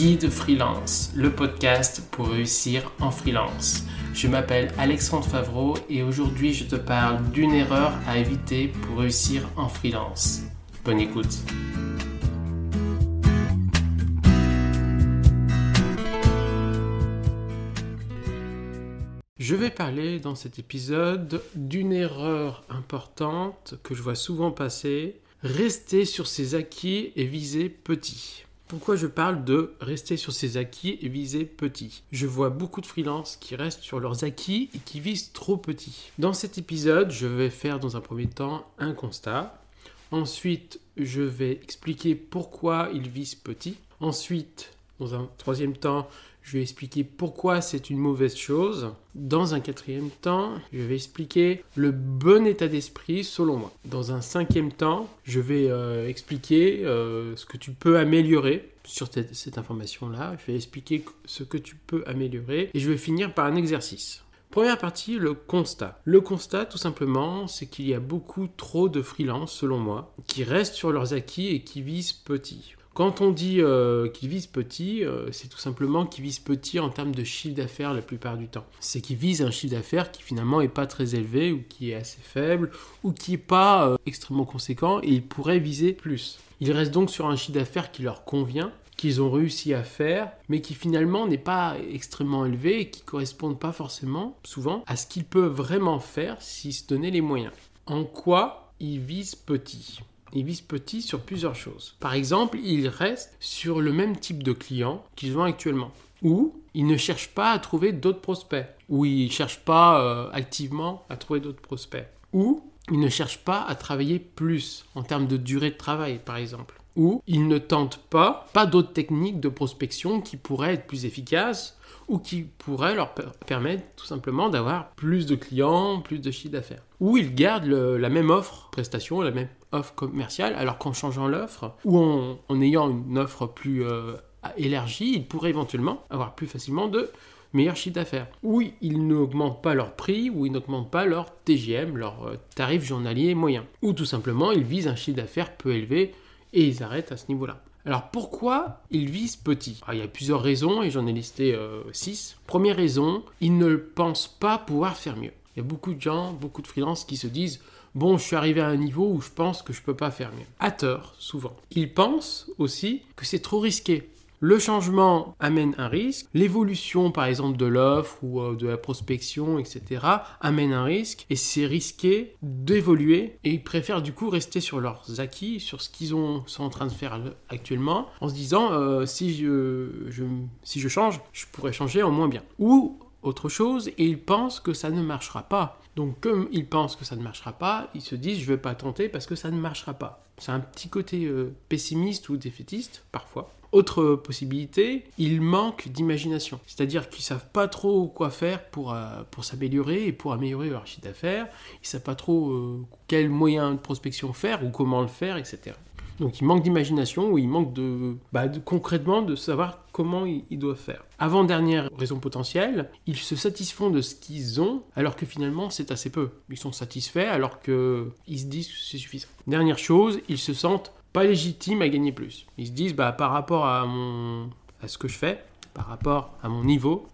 Guide Freelance, le podcast pour réussir en freelance. Je m'appelle Alexandre Favreau et aujourd'hui je te parle d'une erreur à éviter pour réussir en freelance. Bonne écoute. Je vais parler dans cet épisode d'une erreur importante que je vois souvent passer, rester sur ses acquis et viser petit. Pourquoi je parle de rester sur ses acquis et viser petit Je vois beaucoup de freelances qui restent sur leurs acquis et qui visent trop petit. Dans cet épisode, je vais faire dans un premier temps un constat. Ensuite, je vais expliquer pourquoi ils visent petit. Ensuite, dans un troisième temps, je vais expliquer pourquoi c'est une mauvaise chose. Dans un quatrième temps, je vais expliquer le bon état d'esprit selon moi. Dans un cinquième temps, je vais euh, expliquer euh, ce que tu peux améliorer sur cette information-là. Je vais expliquer ce que tu peux améliorer et je vais finir par un exercice. Première partie, le constat. Le constat, tout simplement, c'est qu'il y a beaucoup trop de freelances, selon moi, qui restent sur leurs acquis et qui visent petit. Quand on dit euh, qu'ils visent petit, euh, c'est tout simplement qu'ils visent petit en termes de chiffre d'affaires la plupart du temps. C'est qu'ils visent un chiffre d'affaires qui finalement n'est pas très élevé ou qui est assez faible ou qui n'est pas euh, extrêmement conséquent et ils pourraient viser plus. Ils restent donc sur un chiffre d'affaires qui leur convient qu'ils ont réussi à faire, mais qui finalement n'est pas extrêmement élevé et qui correspondent pas forcément, souvent, à ce qu'ils peuvent vraiment faire s'ils se donnaient les moyens. En quoi ils visent petit? Ils visent petit sur plusieurs choses. Par exemple, ils restent sur le même type de clients qu'ils ont actuellement. Ou ils ne cherchent pas à trouver d'autres prospects. Ou ils ne cherchent pas euh, activement à trouver d'autres prospects. Ou ils ne cherchent pas à travailler plus en termes de durée de travail, par exemple. Ou ils ne tentent pas, pas d'autres techniques de prospection qui pourraient être plus efficaces ou qui pourraient leur permettre tout simplement d'avoir plus de clients, plus de chiffre d'affaires. Ou ils gardent la même offre, prestation, la même offre commerciale, alors qu'en changeant l'offre, ou en, ayant une offre plus euh, élargie, ils pourraient éventuellement avoir plus facilement de meilleurs chiffres d'affaires. Ou ils n'augmentent pas leur prix, ou ils n'augmentent pas leur TGM, leur euh, tarif journalier moyen. Ou tout simplement, ils visent un chiffre d'affaires peu élevé et ils arrêtent à ce niveau-là. Alors pourquoi ils visent petit? Il y a plusieurs raisons et j'en ai listé 6. Euh, Première raison, ils ne pensent pas pouvoir faire mieux. Il y a beaucoup de gens, beaucoup de freelances qui se disent bon, je suis arrivé à un niveau où je pense que je ne peux pas faire mieux. À tort, souvent. Ils pensent aussi que c'est trop risqué. Le changement amène un risque. L'évolution, par exemple, de l'offre ou euh, de la prospection, etc., amène un risque. Et c'est risqué d'évoluer. Et ils préfèrent du coup rester sur leurs acquis, sur ce qu'ils sont en train de faire actuellement, en se disant euh, si, je, si je change, je pourrais changer en moins bien. Ou autre chose, et ils pensent que ça ne marchera pas. Donc comme ils pensent que ça ne marchera pas, ils se disent je ne vais pas tenter parce que ça ne marchera pas. C'est un petit côté euh, pessimiste ou défaitiste parfois. Autre possibilité, ils manquent d'imagination. C'est-à-dire qu'ils savent pas trop quoi faire pour, euh, pour s'améliorer et pour améliorer leur chiffre d'affaires. Ils savent pas trop euh, quel moyen de prospection faire ou comment le faire, etc. Donc ils manquent d'imagination ou ils manquent bah, de, concrètement de savoir comment ils, doivent faire. Avant-dernière raison potentielle, ils se satisfont de ce qu'ils ont alors que finalement c'est assez peu. Ils sont satisfaits alors qu'ils se disent que c'est suffisant. Dernière chose, ils se sentent pas légitimes à gagner plus. Ils se disent, bah, par rapport à, mon, à ce que je fais, par rapport à mon niveau,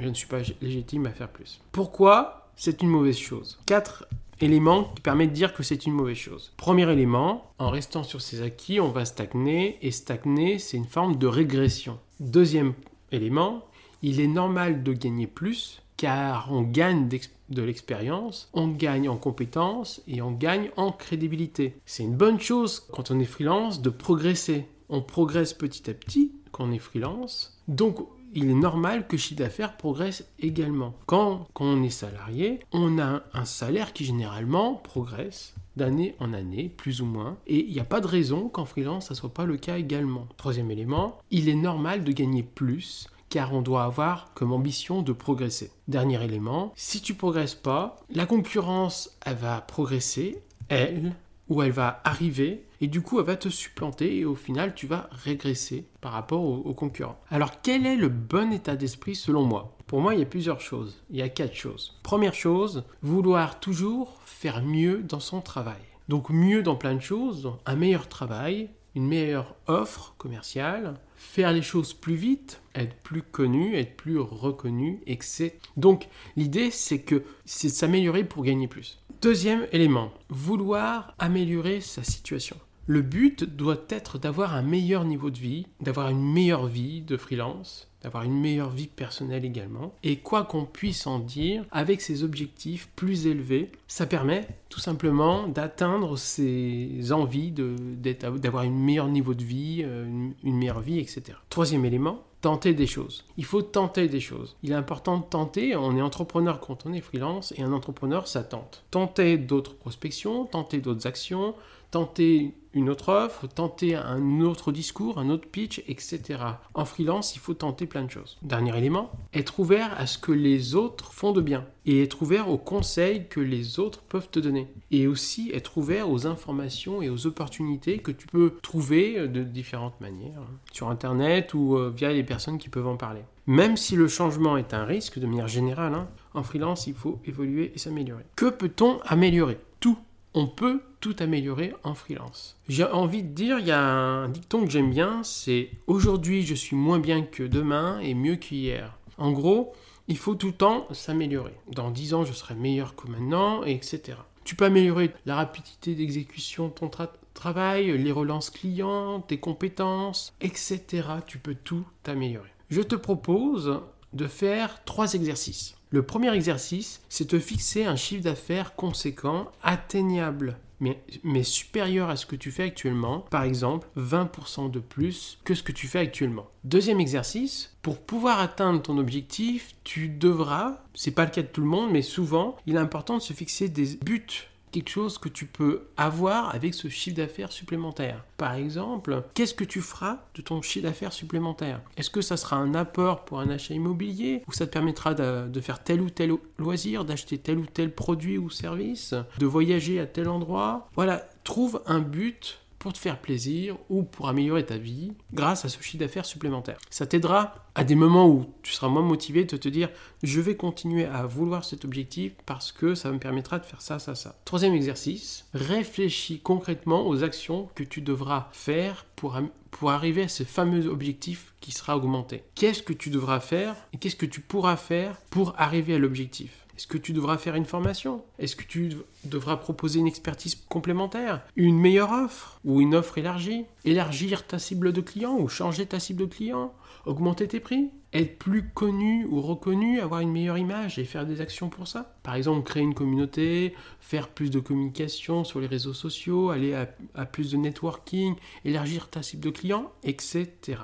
je ne suis pas légitime à faire plus. Pourquoi c'est une mauvaise chose? Quatre éléments qui permettent de dire que c'est une mauvaise chose. Premier élément, en restant sur ses acquis, on va stagner, et stagner, c'est une forme de régression. Deuxième élément, il est normal de gagner plus, car on gagne de l'expérience, on gagne en compétences et on gagne en crédibilité. C'est une bonne chose quand on est freelance de progresser. On progresse petit à petit quand on est freelance. Donc il est normal que le chiffre d'affaires progresse également. Quand, quand, on est salarié, on a un salaire qui généralement progresse d'année en année, plus ou moins, et il n'y a pas de raison qu'en freelance, ça ne soit pas le cas également. Troisième élément, il est normal de gagner plus car on doit avoir comme ambition de progresser. Dernier élément, si tu progresses pas, la concurrence, elle va progresser, elle, ou elle va arriver, et du coup, elle va te supplanter, et au final, tu vas régresser par rapport aux, concurrents. Alors, quel est le bon état d'esprit selon moi? Pour moi, il y a plusieurs choses. Il y a quatre choses. Première chose, vouloir toujours faire mieux dans son travail. Donc mieux dans plein de choses, un meilleur travail, une meilleure offre commerciale, faire les choses plus vite, être plus connu, être plus reconnu, etc. Donc l'idée c'est que c'est s'améliorer pour gagner plus. Deuxième élément, vouloir améliorer sa situation. Le but doit être d'avoir un meilleur niveau de vie, d'avoir une meilleure vie de freelance, d'avoir une meilleure vie personnelle également. Et quoi qu'on puisse en dire, avec ses objectifs plus élevés, ça permet tout simplement d'atteindre ses envies d'avoir un meilleur niveau de vie, euh, une, une meilleure vie, etc. Troisième élément, tenter des choses. Il faut tenter des choses. Il est important de tenter. On est entrepreneur quand on est freelance et un entrepreneur, ça tente. Tenter d'autres prospections, tenter d'autres actions, tenter une autre offre, tenter un autre discours, un autre pitch, etc. En freelance, il faut tenter plein de choses. Dernier élément, être ouvert à ce que les autres font de bien et être ouvert aux conseils que les autres peuvent te donner. Et aussi être ouvert aux informations et aux opportunités que tu peux trouver de différentes manières, hein, sur Internet ou euh, via les personnes qui peuvent en parler. Même si le changement est un risque de manière générale, hein, en freelance, il faut évoluer et s'améliorer. Que peut-on améliorer? Tout on peut tout améliorer en freelance. J'ai envie de dire, il y a un dicton que j'aime bien, c'est aujourd'hui je suis moins bien que demain et mieux qu'hier. En gros, il faut tout le temps s'améliorer. Dans 10 ans, je serai meilleur que maintenant, etc. Tu peux améliorer la rapidité d'exécution de ton travail, les relances clients, tes compétences, etc. Tu peux tout améliorer. Je te propose de faire trois exercices. Le premier exercice, c'est de fixer un chiffre d'affaires conséquent, atteignable, mais, mais, supérieur à ce que tu fais actuellement. Par exemple, 20% de plus que ce que tu fais actuellement. Deuxième exercice, pour pouvoir atteindre ton objectif, tu devras, c'est pas le cas de tout le monde, mais souvent, il est important de se fixer des buts quelque chose que tu peux avoir avec ce chiffre d'affaires supplémentaire. Par exemple, qu'est-ce que tu feras de ton chiffre d'affaires supplémentaire? Est-ce que ça sera un apport pour un achat immobilier ou ça te permettra de, faire tel ou tel loisir, d'acheter tel ou tel produit ou service, de voyager à tel endroit? Voilà, trouve un but pour te faire plaisir ou pour améliorer ta vie grâce à ce chiffre d'affaires supplémentaire. Ça t'aidera à des moments où tu seras moins motivé de te dire je vais continuer à vouloir cet objectif parce que ça me permettra de faire ça, ça, ça. Troisième exercice, réfléchis concrètement aux actions que tu devras faire pour, pour arriver à ce fameux objectif qui sera augmenté. Qu'est-ce que tu devras faire et qu'est-ce que tu pourras faire pour arriver à l'objectif? Est-ce que tu devras faire une formation? Est-ce que tu devras proposer une expertise complémentaire? Une meilleure offre? Ou une offre élargie? Élargir ta cible de client ou changer ta cible de client Augmenter tes prix? Être plus connu ou reconnu, avoir une meilleure image et faire des actions pour ça? Par exemple, créer une communauté, faire plus de communication sur les réseaux sociaux, aller à, plus de networking, élargir ta cible de client, etc.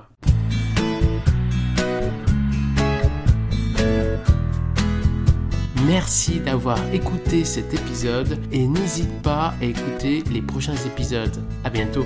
Merci d'avoir écouté cet épisode et n'hésite pas à écouter les prochains épisodes. À bientôt.